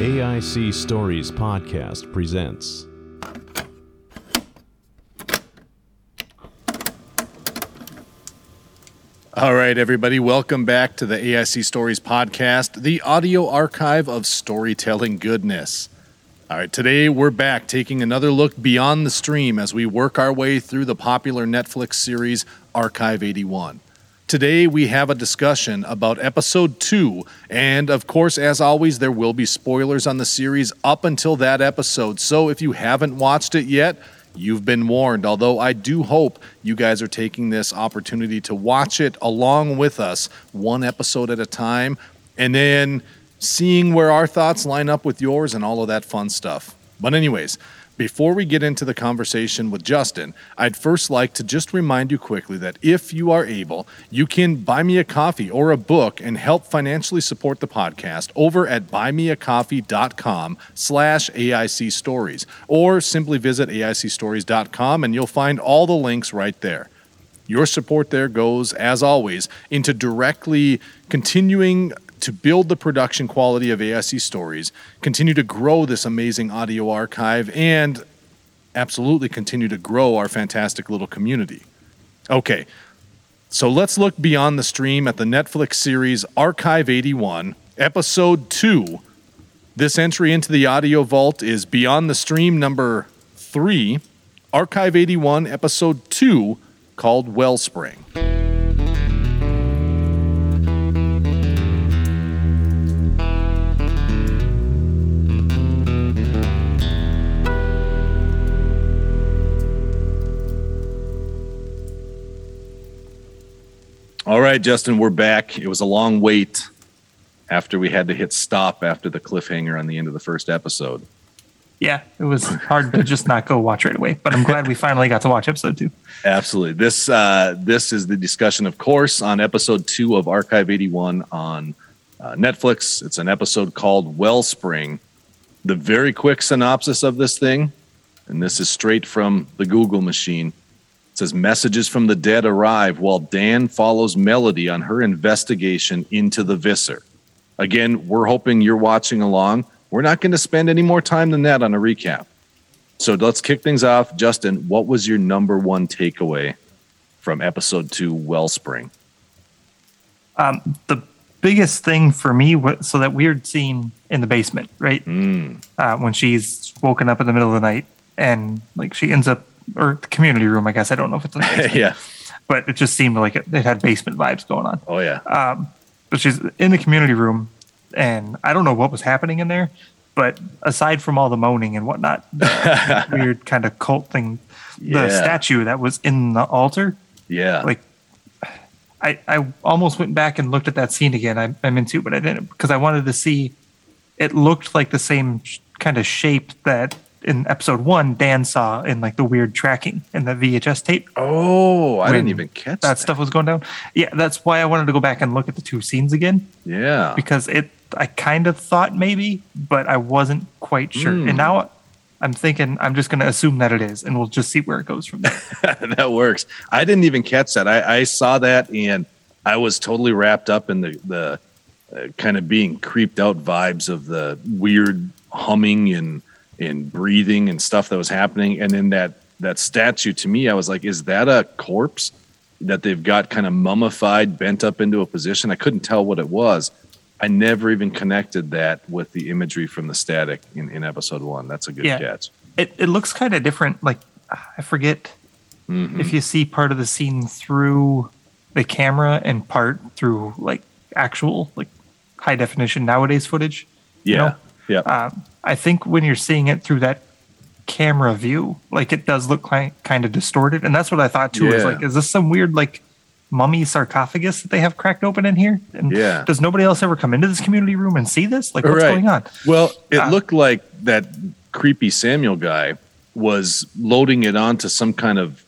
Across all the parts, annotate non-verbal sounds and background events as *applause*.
AIC Stories Podcast presents. All right, everybody, welcome back to the AIC Stories Podcast, the audio archive of storytelling goodness. All right, today we're back taking another look beyond the stream as we work our way through the popular Netflix series Archive 81. Today we have a discussion about episode 2, and of course, as always, there will be spoilers on the series up until that episode. So if you haven't watched it yet, you've been warned. Although I do hope you guys are taking this opportunity to watch it along with us, one episode at a time, and then seeing where our thoughts line up with yours and all of that fun stuff. But, anyways, before we get into the conversation with Justin, I'd first like to just remind you quickly that if you are able, you can buy me a coffee or a book and help financially support the podcast over at buymeacoffee.com slash AIC stories, or simply visit AICstories.com and you'll find all the links right there. Your support there goes, as always, into directly continuing to build the production quality of AIC stories, continue to grow this amazing audio archive, and absolutely continue to grow our fantastic little community. Okay, so let's look beyond the stream at the Netflix series Archive 81, Episode 2. This entry into the audio vault is Beyond the Stream number 3, Archive 81, Episode 2, called Wellspring. Right, Justin, we're back. It was a long wait after we had to hit stop after the cliffhanger on the end of the first episode. Yeah, it was hard to just not go watch right away, but I'm glad we finally got to watch episode two. Absolutely. This uh, this is the discussion, of course, on episode two of Archive 81 on uh, Netflix. It's an episode called Wellspring. The very quick synopsis of this thing, and this is straight from the Google machine says messages from the dead arrive while Dan follows Melody on her investigation into the Visser. Again, we're hoping you're watching along. We're not going to spend any more time than that on a recap. So let's kick things off. Justin, what was your number one takeaway from episode two, Wellspring? Um, the biggest thing for me was so that weird scene in the basement, right? Mm. Uh, when she's woken up in the middle of the night and like she ends up or the community room, I guess. I don't know if it's the *laughs* basement, yeah. but it just seemed like it, it had basement vibes going on. Oh, yeah. Um, but she's in the community room, and I don't know what was happening in there. But aside from all the moaning and whatnot, the *laughs* weird kind of cult thing, the Yeah. statue that was in the altar, yeah. like I, I almost went back and looked at that scene again. I, I'm into, but I didn't because I wanted to see. It looked like the same sh- kind of shape that in episode one Dan saw in like the weird tracking in the VHS tape. oh, I didn't even catch that stuff was going down. Yeah, that's why I wanted to go back and look at the two scenes again Yeah. because it. I kind of thought maybe, but I wasn't quite sure. Mm. And now I'm thinking I'm just going to assume that it is, and we'll just see where it goes from there. *laughs* that works. I didn't even catch that. I, I saw that and I was totally wrapped up in the the uh, kind of being creeped out vibes of the weird humming and and breathing and stuff that was happening. And then that that statue to me, I was like, is that a corpse that they've got kind of mummified, bent up into a position? I couldn't tell what it was. I never even connected that with the imagery from the static in, in episode one. That's a good Yeah. catch. it it looks kind of different. Like I forget Mhm. if you see part of the scene through the camera and part through like actual like high definition nowadays footage. you Yeah. know? Yeah. Um, I think when you're seeing it through that camera view, like it does look kind of distorted, and that's what I thought too. Is like, is this some weird like mummy sarcophagus that they have cracked open in here? And Yeah. does nobody else ever come into this community room and see this? Like, what's Right. going on? Well, it Uh, looked like that creepy Samuel guy was loading it onto some kind of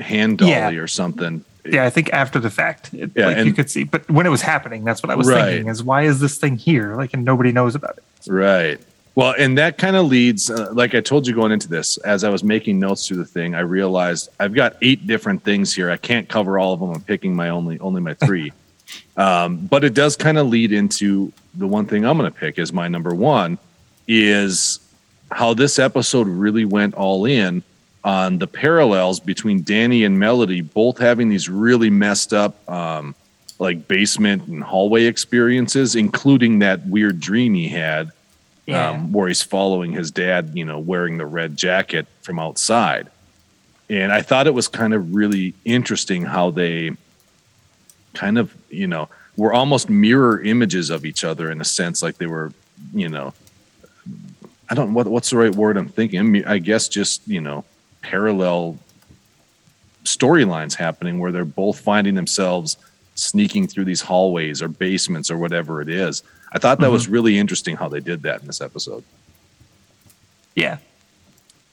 hand dolly Yeah. or something. Yeah, I think after the fact, it, Yeah, like you could see, but when it was happening, that's what I was Right. thinking: is why is this thing here? Like, and nobody knows about it. Right. Well, and that kind of leads, uh, like I told you going into this, as I was making notes through the thing, I realized I've got eight different things here. I can't cover all of them. I'm picking my only only my three. *laughs* Um, but it does kind of lead into the one thing I'm going to pick as my number one is how this episode really went all in on the parallels between Danny and Melody, both having these really messed up, um, like basement and hallway experiences, including that weird dream he had Yeah. um, where he's following his dad, you know, wearing the red jacket from outside. And I thought it was kind of really interesting how they kind of, you know, were almost mirror images of each other in a sense, like they were, you know, I don't what what's the right word I'm thinking. I, guess just you know parallel storylines happening where they're both finding themselves sneaking through these hallways or basements or whatever it is. I thought that was really interesting how they did that in this episode. Yeah,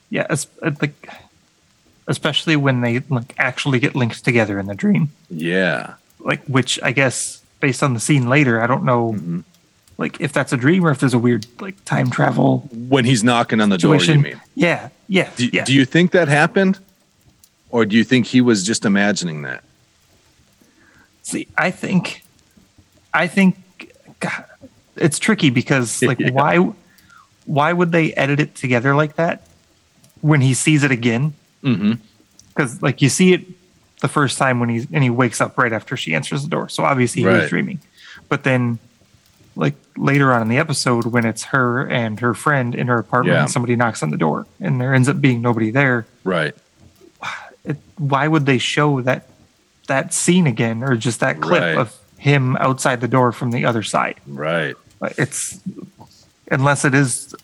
yeah. Es- uh, like, especially when they like actually get linked together in the dream. Yeah, Like, which I guess based on the scene later, I don't know, Mm-hmm. like if that's a dream or if there's a weird like time travel when he's knocking on the door, you mean? Yeah, yeah, Do, yeah. do you think that happened, or do you think he was just imagining that? See, I think, I think, it's tricky because *laughs* like Yeah. why, why would they edit it together like that when he sees it again? Mm-hmm. Because like you see it the first time when he's and he wakes up right after she answers the door, so obviously he Right. was dreaming. But then, like later on in the episode, when it's her and her friend in her apartment, Yeah. and somebody knocks on the door, and there ends up being nobody there. Right. it, why would they show that that scene again or just that clip Right. of him outside the door from the other side Right. It's unless it is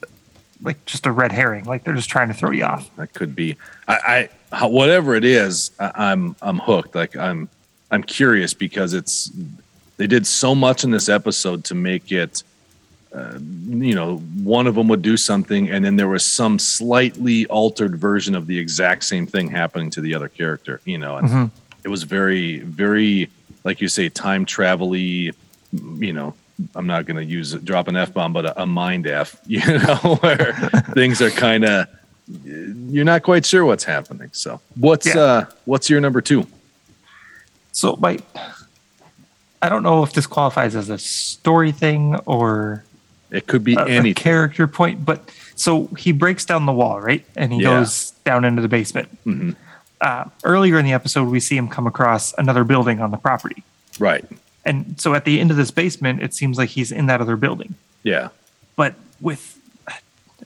like just a red herring like they're just trying to throw you off That could be. I, I whatever it is, I, I'm I'm hooked. Like I'm I'm curious because it's they did so much in this episode to make it. Uh, you know, one of them would do something, and then there was some slightly altered version of the exact same thing happening to the other character. You know, and Mhm. it was very, very, like you say, time travel-y. You know, I'm not going to use drop an f bomb, but a, a mind f. *laughs* You know, where things are kind of you're not quite sure what's happening. So, what's Yeah. uh, what's your number two? so my i don't know if this qualifies as a story thing or It could be a, a character point but so he breaks down the wall right and he Yeah. goes down into the basement Mhm. uh, earlier in the episode we see him come across another building on the property Right. And so at the end of this basement, it seems like he's in that other building. Yeah. But with,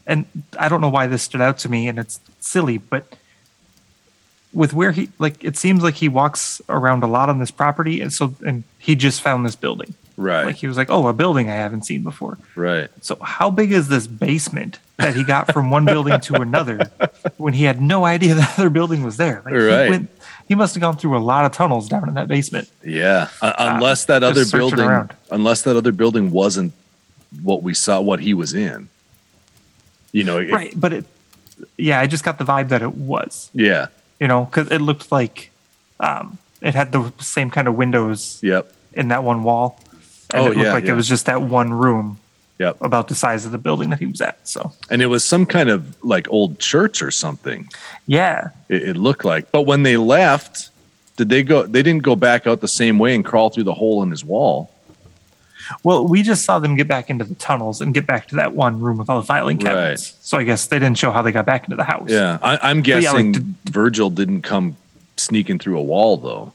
and I don't know why this stood out to me, and it's silly, but with where he, like, it seems like he walks around a lot on this property. And so, and he just found this building. Right. Like, he was like, oh, a building I haven't seen before. right. So, how big is this basement that he got from one building to another when he had no idea *laughs* the other building was there? Like, Right. he, went, he must have gone through a lot of tunnels down in that basement. Yeah. Uh, unless that other building, around. unless that other building wasn't what we saw, what he was in. You know. it- right but it yeah i just got the vibe that it was Yeah. you know because it looked like um it had the same kind of windows Yep. in that one wall and Oh, it looked yeah, like yeah. it was just that one room Yep. about the size of the building that he was at so And it was some kind of like old church or something. yeah It, it looked like. But when they left, did they go? They didn't go back out the same way and crawl through the hole in his wall. well we just saw them get back into the tunnels and get back to that one room with all the filing Right. cabinets so i guess they didn't show how they got back into the house Yeah, I, I'm yeah, like, guessing did- Virgil didn't come sneaking through a wall though.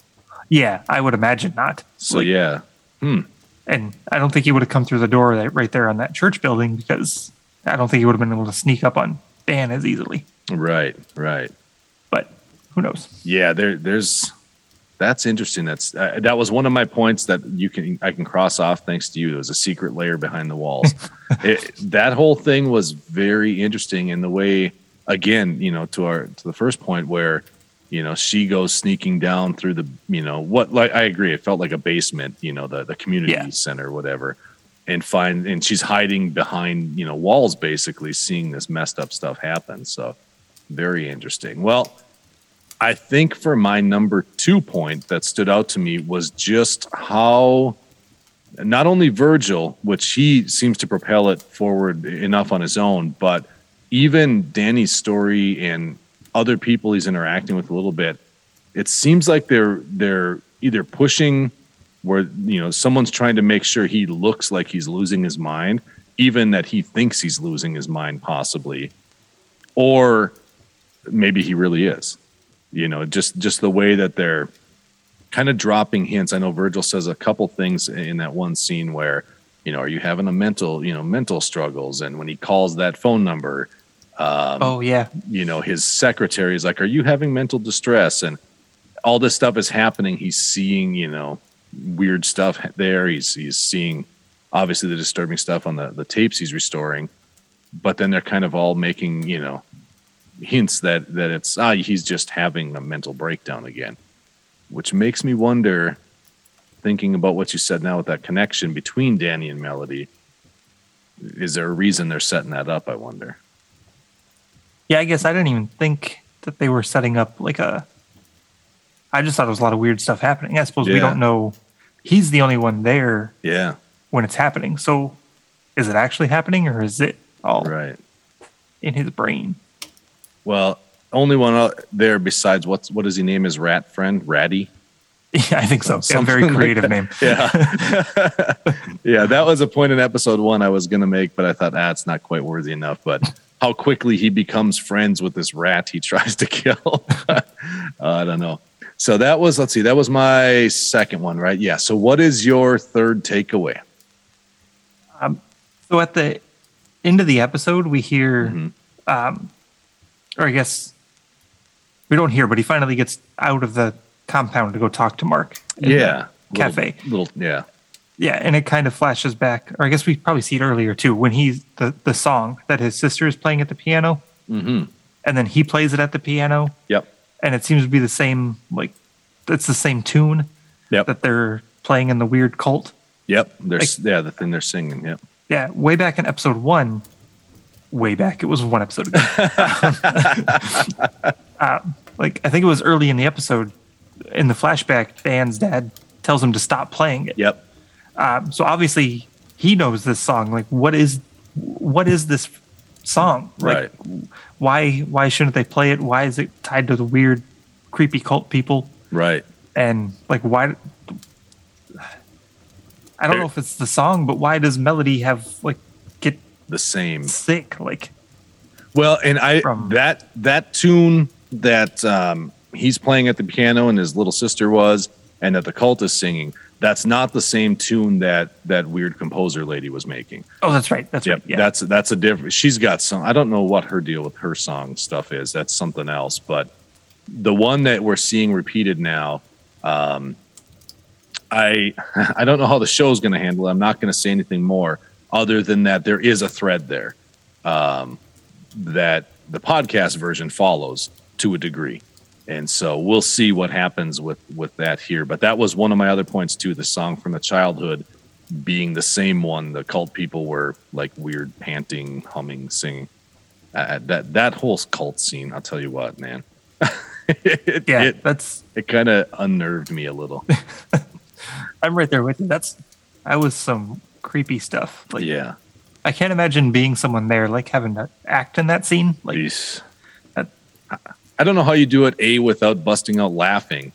yeah i would imagine not So Like, yeah, hmm. And i don't think he would have come through the door that, right there on that church building because i don't think he would have been able to sneak up on dan as easily right, right. but who knows Yeah, there, there's. That's interesting. That's uh, that was one of my points that you can I can cross off thanks to you. There was a secret layer behind the walls. *laughs* it, that whole thing was very interesting in the way. Again, you know, to our to the first point where you know she goes sneaking down through the you know what like I agree. It felt like a basement. You know, the the community Yeah. center, whatever. And find and she's hiding behind you know walls, basically seeing this messed up stuff happen. So very interesting. Well, I think for my number two point that stood out to me was just how not only Virgil, which he seems to propel it forward enough on his own, but even Danny's story and other people he's interacting with a little bit, it seems like they're they're either pushing where you know someone's trying to make sure he looks like he's losing his mind, even that he thinks he's losing his mind, possibly, or maybe he really is. You know, just just the way that they're kind of dropping hints. I know Virgil says a couple things in that one scene where, you know, are you having a mental, you know, mental struggles? And when he calls that phone number, um, oh yeah, you know, his secretary is like, "Are you having mental distress?" And all this stuff is happening. He's seeing, you know, weird stuff there. He's he's seeing obviously the disturbing stuff on the the tapes he's restoring, but then they're kind of all making, you know, hints that that it's ah he's just having a mental breakdown again which makes me wonder, thinking about what you said now with that connection between Danny and Melody, is there a reason they're setting that up? I wonder. Yeah, I guess I didn't even think that they were setting up like a. I just thought it was a lot of weird stuff happening. I suppose we don't know. He's the only one there Yeah, when it's happening. So, is it actually happening, or is it all right. in his brain? Well, only one out there besides what's what does he name his rat friend? Ratty. *laughs* Yeah, I think so. Yeah, Something very creative that. name. *laughs* Yeah, *laughs* yeah. That was a point in episode one I was gonna make, but I thought ah, it's not quite worthy enough. But how quickly he becomes friends with this rat he *laughs* tries to kill. *laughs* uh, I don't know. So that was let's see, that was my second one, right? Yeah. So what is your third takeaway? So at the end of the episode, we hear, Mhm. um, or I guess we don't hear, but he finally gets out of the compound to go talk to Mark. Yeah. cafe. Little, little yeah. Yeah, and it kind of flashes back, or I guess we probably see it earlier too, when he's the the song that his sister is playing at the piano, Mm-hmm. and then he plays it at the piano, Yep. and it seems to be the same, like it's the same tune Yep. that they're playing in the weird cult. Yep. There's yeah, the thing they're singing. Yep. Yeah, way back in episode one, way back, it was one episode ago. uh, *laughs* like I think it was early in the episode, in the flashback, Dan's dad tells him to stop playing it. Yep. Um, so obviously he knows this song. Like, what is what is this song? Like, Right. Why why shouldn't they play it? Why is it tied to the weird, creepy cult people? Right. And like, why? I don't know if it's the song, but why does Melody have like get The same. sick? Like, Well, and I From- that that tune that um, he's playing at the piano and his little sister was, and that the cult is singing. That's not the same tune that that weird composer lady was making. oh, that's right, that's Yep, right. Yeah, that's that's a different. She's got some. I don't know what her deal with her song stuff is. That's something else. But the one that we're seeing repeated now, um, I *laughs* I don't know how the show's going to handle it. I'm not going to say anything more other than that there is a thread there um, that the podcast version follows to a degree. And so we'll see what happens with with that here. But that was one of my other points too. The song from the childhood being the same one the cult people were like weird panting, humming, singing. Uh, that that whole cult scene, I'll tell you what, man. *laughs* it, yeah. it, that's it kind of unnerved me a little. *laughs* I'm right there with you. That's that was some creepy stuff. Like, yeah. I can't imagine being someone there, like having to act in that scene. Like, Jeez. that- I don't know how you do it A without busting out laughing,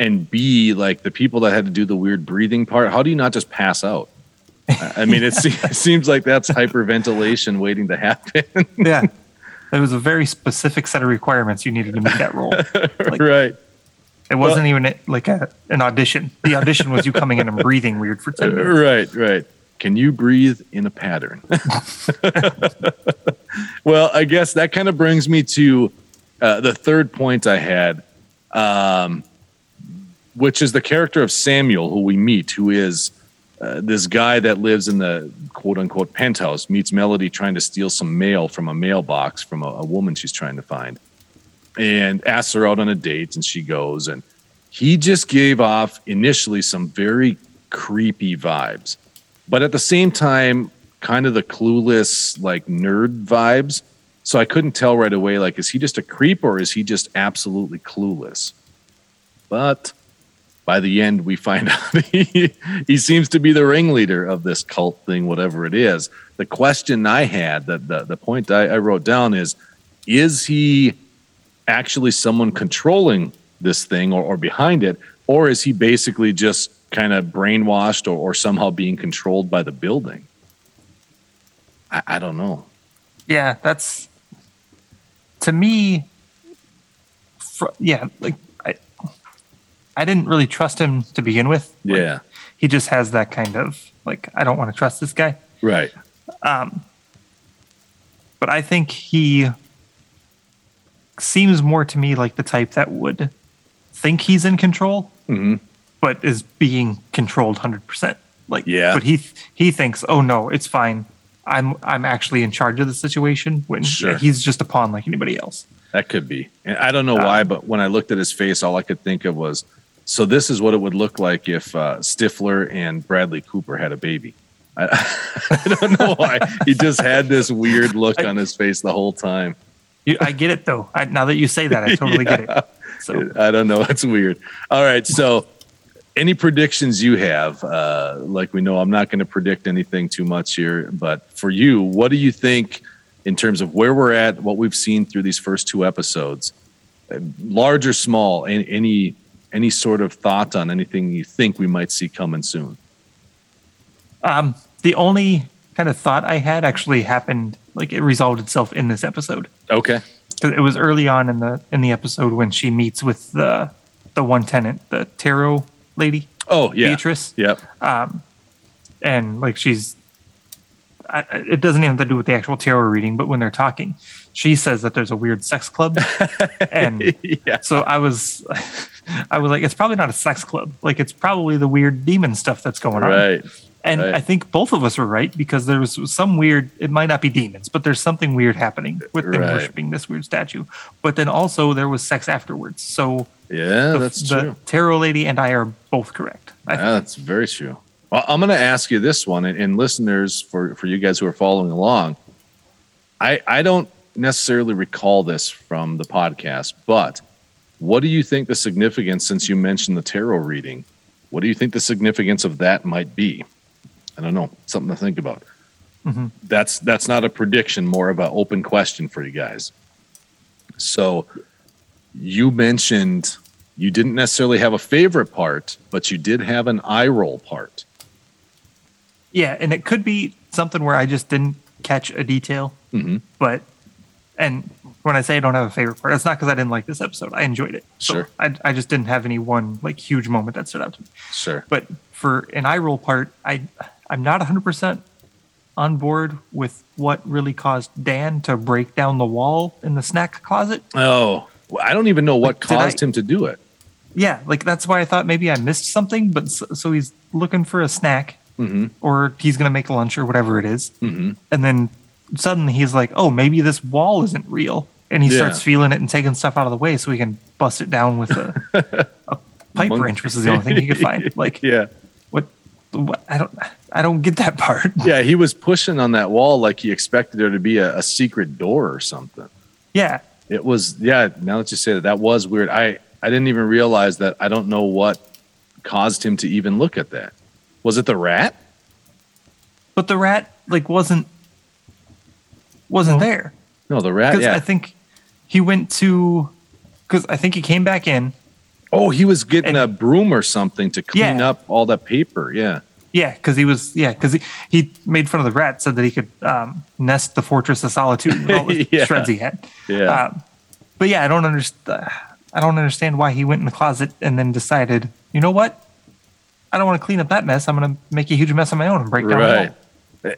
and B like the people that had to do the weird breathing part. How do you not just pass out? I mean, it, *laughs* se- it seems like that's hyperventilation waiting to happen. yeah, *laughs* there was a very specific set of requirements you needed to make that role. *laughs* Like, right. It wasn't even a- like a, an audition. The audition was you coming in and breathing weird for 10 minutes. Right, right. Can you breathe in a pattern? well, I guess that kind of brings me to uh, the third point I had, um, which is the character of Samuel, who we meet, who is uh, this guy that lives in the quote unquote penthouse, meets Melody trying to steal some mail from a mailbox from a, a woman she's trying to find, and asks her out on a date, and she goes. And he just gave off initially some very creepy vibes, but at the same time, kind of the clueless, like nerd vibes. So I couldn't tell right away, like, is he just a creep or is he just absolutely clueless? But by the end, we find *laughs* out he, he seems to be the ringleader of this cult thing, whatever it is. The question I had, the, the, the point I, I wrote down is is he actually someone controlling this thing or, or behind it? Or is he basically just kind of brainwashed or, or somehow being controlled by the building. I, I don't know. Yeah, that's to me. Fr- yeah, like I, I didn't really trust him to begin with. Like, Yeah. he just has that kind of like I don't want to trust this guy. Right. Um, but I think he seems more to me like the type that would think he's in control, Mhm. but is being controlled hundred percent. Like, Yeah. But he he thinks, oh no, it's fine. I'm I'm actually in charge of the situation. When Sure. he's just a pawn like anybody else. That could be. And I don't know why, but when I looked at his face, all I could think of was so this is what it would look like if uh, Stifler and Bradley Cooper had a baby. I, *laughs* I don't know why. He just had this weird look on his face the whole time. You, I get it though. I, now that you say that, I totally get it. *laughs* So I don't know. It's weird. All right. So, any predictions you have? Uh, like we know, I'm not going to predict anything too much here, but for you, what do you think in terms of where we're at, what we've seen through these first two episodes, Uh, large or small? Any any, sort of thought on anything you think we might see coming soon? um, the only kind of thought I had actually happened. Like it resolved itself in this episode. Okay. it was early on in the in the episode when she meets with the the one tenant, the tarot lady, Oh yeah. Beatrice, Yep. Um, and like she's. I, it doesn't even have to do with the actual tarot reading, but when they're talking, she says that there's a weird sex club, *laughs* and yeah. so I was, *laughs* I was like, it's probably not a sex club. Like it's probably the weird demon stuff that's going on. Right. And right. I think both of us were right because there was some weird. It might not be demons, but there's something weird happening with them Right. worshiping this weird statue. But then also there was sex afterwards. So Yeah, the, that's the true. tarot lady and I are both correct. Yeah, that's very true. Well, I'm going to ask you this one, and, and listeners, for for you guys who are following along, I I don't necessarily recall this from the podcast, but what do you think the significance? Since you mentioned the tarot reading, what do you think the significance of that might be? I don't know, something to think about. That's that's not a prediction, more of an open question for you guys. So, you mentioned you didn't necessarily have a favorite part, but you did have an eye roll part. Yeah, and it could be something where I just didn't catch a detail. Mhm. But and when I say I don't have a favorite part, it's not because I didn't like this episode. I enjoyed it. So Sure. I, I just didn't have any one like huge moment that stood out to me. Sure. But for an eye roll part, I I'm not 100 percent on board with what really caused Dan to break down the wall in the snack closet. Oh, I don't even know what I- caused him to do it. Yeah, like that's why I thought maybe I missed something. But so, so he's looking for a snack, Mhm. or he's gonna make lunch or whatever it is. Mhm. and then suddenly he's like, "Oh, maybe this wall isn't real," and he Yeah. starts feeling it and taking stuff out of the way so he can bust it down with a, *laughs* a pipe Monk- wrench, which is the only thing he could find. *laughs* Like, Yeah. I don't, I don't get that part. *laughs* Yeah, he was pushing on that wall like he expected there to be a, a secret door or something. yeah, It was, yeah, now that you say that, that was weird. I, I didn't even realize that. I don't know what caused him to even look at that. Was it the rat? but the rat like wasn't wasn't there No, the rat. because Yeah. I think he went to because I think he came back in. Oh, he was getting and- a broom or something to clean Yeah. up all that paper. Yeah. Yeah, because he was yeah because he, he made fun of the rat, said that he could um, nest the fortress of solitude with all the *laughs* Yeah. shreds he had. Yeah. Um, but yeah, I don't understand. I don't understand why he went in the closet and then decided, you know what? I don't want to clean up that mess. I'm going to make a huge mess on my own and break down. the right. wall.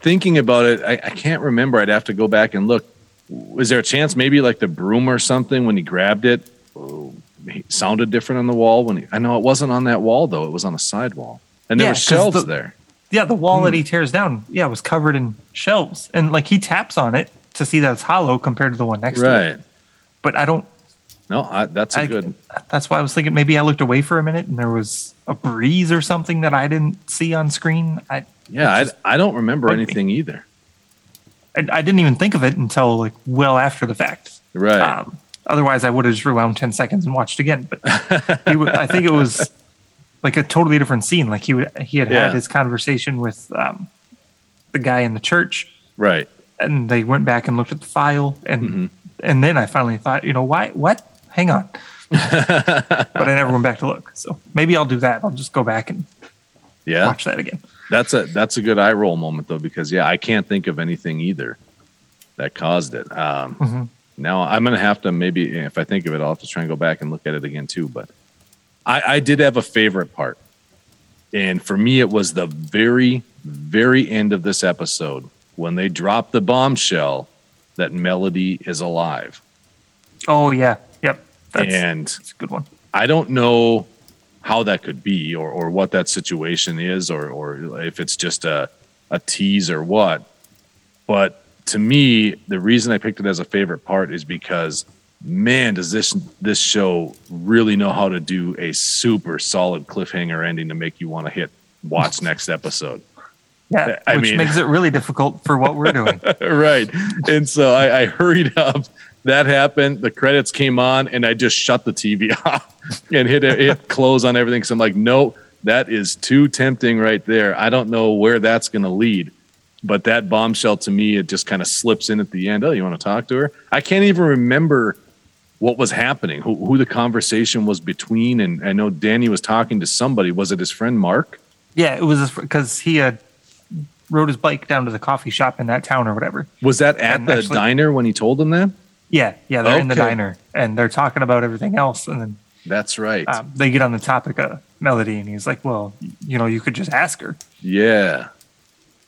Thinking about it, I, I can't remember. I'd have to go back and look. Was there a chance maybe like the broom or something when he grabbed it oh, he sounded different on the wall when he, I know it wasn't on that wall though. It was on a side wall. And there Yeah, were shelves the- there. Yeah, the wall Hmm. that he tears down, yeah, was covered in shelves, and like he taps on it to see that it's hollow compared to the one next to it. Right. But I don't. No, I, that's a I, good. That's why I was thinking maybe I looked away for a minute and there was a breeze or something that I didn't see on screen. I Yeah, I, I don't remember bugged me. anything either. I, I didn't even think of it until like well after the fact. Right. Um, otherwise, I would have just rewound ten seconds and watched again. But w- I think it was like a totally different scene. Like he would, he had Yeah. had his conversation with um, the guy in the church, right. and they went back and looked at the file, and Mm-hmm. and then I finally thought, you know, why? What? Hang on. *laughs* but I never went back to look. So maybe I'll do that. I'll just go back and Yeah. watch that again. That's a that's a good eye roll moment though, because yeah, I can't think of anything either that caused it. Um, Mhm. Now I'm gonna have to maybe if I think of it, I'll have to try and go back and look at it again too. But I, I did have a favorite part, and for me, it was the very very end of this episode when they dropped the bombshell that Melody is alive, Oh yeah, yep. That's, and that's a good one. I don't know how that could be or, or what that situation is or, or if it's just a, a tease or what. But to me, the reason I picked it as a favorite part is because man, does this this show really know how to do a super solid cliffhanger ending to make you want to hit watch *laughs* next episode. Yeah, I which mean- makes it really difficult for what we're doing. *laughs* right. And so I, I hurried up. That happened. The credits came on, and I just shut the TV *laughs* off and hit hit close on everything. So I'm like, no, that is too tempting right there. I don't know where that's going to lead. But that bombshell to me, it just kind of slips in at the end. Oh, you want to talk to her? I can't even remember what was happening, who, who the conversation was between. And I know Danny was talking to somebody. Was it his friend Mark? yeah, it was because he had rode his bike down to the coffee shop in that town or whatever. Was that at And the actually- diner when he told him that? Yeah, yeah, they're in the diner and they're talking about everything else, and then That's right. um, they get on the topic of Melody, and he's like, "Well, you know, you could just ask her." Yeah,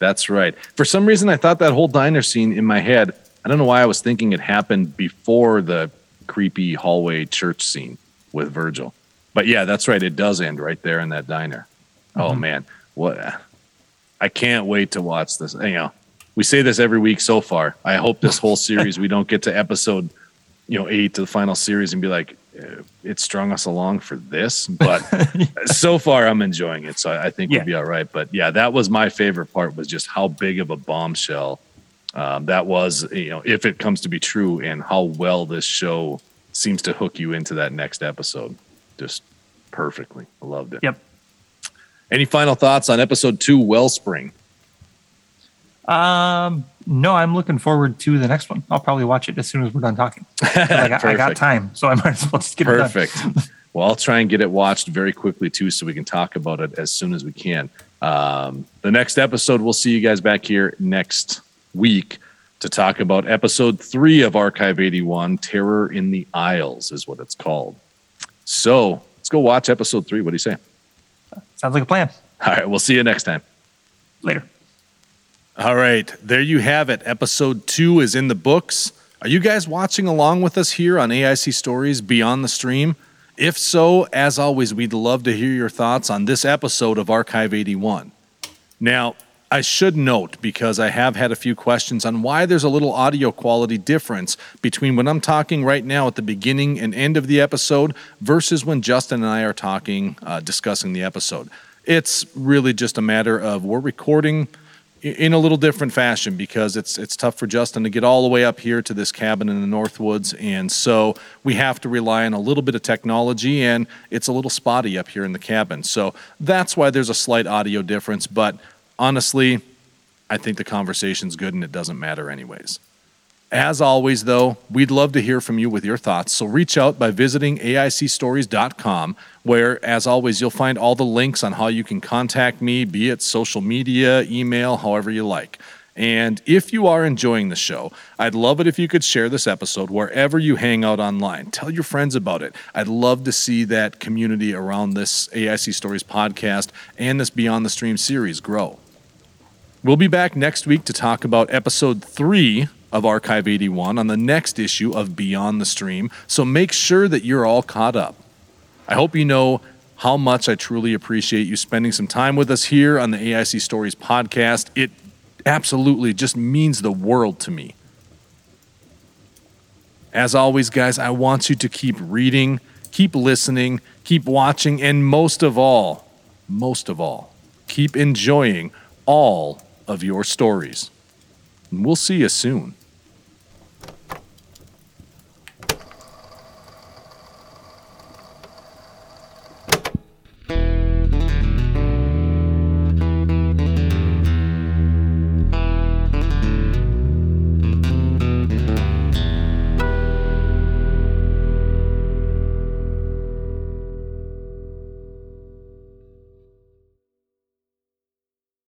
that's right. For some reason, I thought that whole diner scene in my head. I don't know why I was thinking it happened before the creepy hallway church scene with Virgil. But yeah, that's right. It does end right there in that diner. Oh mm-hmm. man, what? I can't wait to watch this. You know, we say this every week so far. I hope this whole series we don't get to episode, you know, eight to the final series and be like, it strung us along for this. *laughs* But so far, I'm enjoying it. So I I think Yeah. we'll be all right. But yeah, that was my favorite part was just how big of a bombshell um, that was. You know, if it comes to be true, and how well this show seems to hook you into that next episode, just perfectly. I loved it. Yep. Any final thoughts on episode two, Wellspring? Um, no, I'm looking forward to the next one. I'll probably watch it as soon as we're done talking. I, got, I got time, so I *laughs* might as well just get it done. Perfect. well, I'll try and get it watched very quickly too, so we can talk about it as soon as we can. Um, the next episode, we'll see you guys back here next week to talk about episode three of Archive 81 Terror in the Aisles, is what it's called. So let's go watch episode three. What do you say? Sounds like a plan. All right, we'll see you next time. Later. All right, there you have it. Episode two is in the books. Are you guys watching along with us here on AIC Stories Beyond the Stream? If so, as always, we'd love to hear your thoughts on this episode of Archive 81. Now, I should note, because I have had a few questions on why there's a little audio quality difference between when I'm talking right now at the beginning and end of the episode versus when Justin and I are talking, uh, discussing the episode. It's really just a matter of we're recording in a little different fashion because it's it's tough for Justin to get all the way up here to this cabin in the Northwoods, and so we have to rely on a little bit of technology, and it's a little spotty up here in the cabin. So that's why there's a slight audio difference. But honestly, I think the conversation's good, and it doesn't matter anyways. As always, though, we'd love to hear from you with your thoughts. So reach out by visiting AICstories.com, where, as always, you'll find all the links on how you can contact me, be it social media, email, however you like. And if you are enjoying the show, I'd love it if you could share this episode wherever you hang out online. Tell your friends about it. I'd love to see that community around this AIC Stories podcast and this Beyond the Stream series grow. We'll be back next week to talk about episode three of Archive 81 on the next issue of Beyond the Stream, so make sure that you're all caught up. I hope you know how much I truly appreciate you spending some time with us here on the AIC Stories podcast. It absolutely just means the world to me. As always, guys, I want you to keep reading, keep listening, keep watching, and most of all, most of all, keep enjoying all of your stories. And we'll see you soon.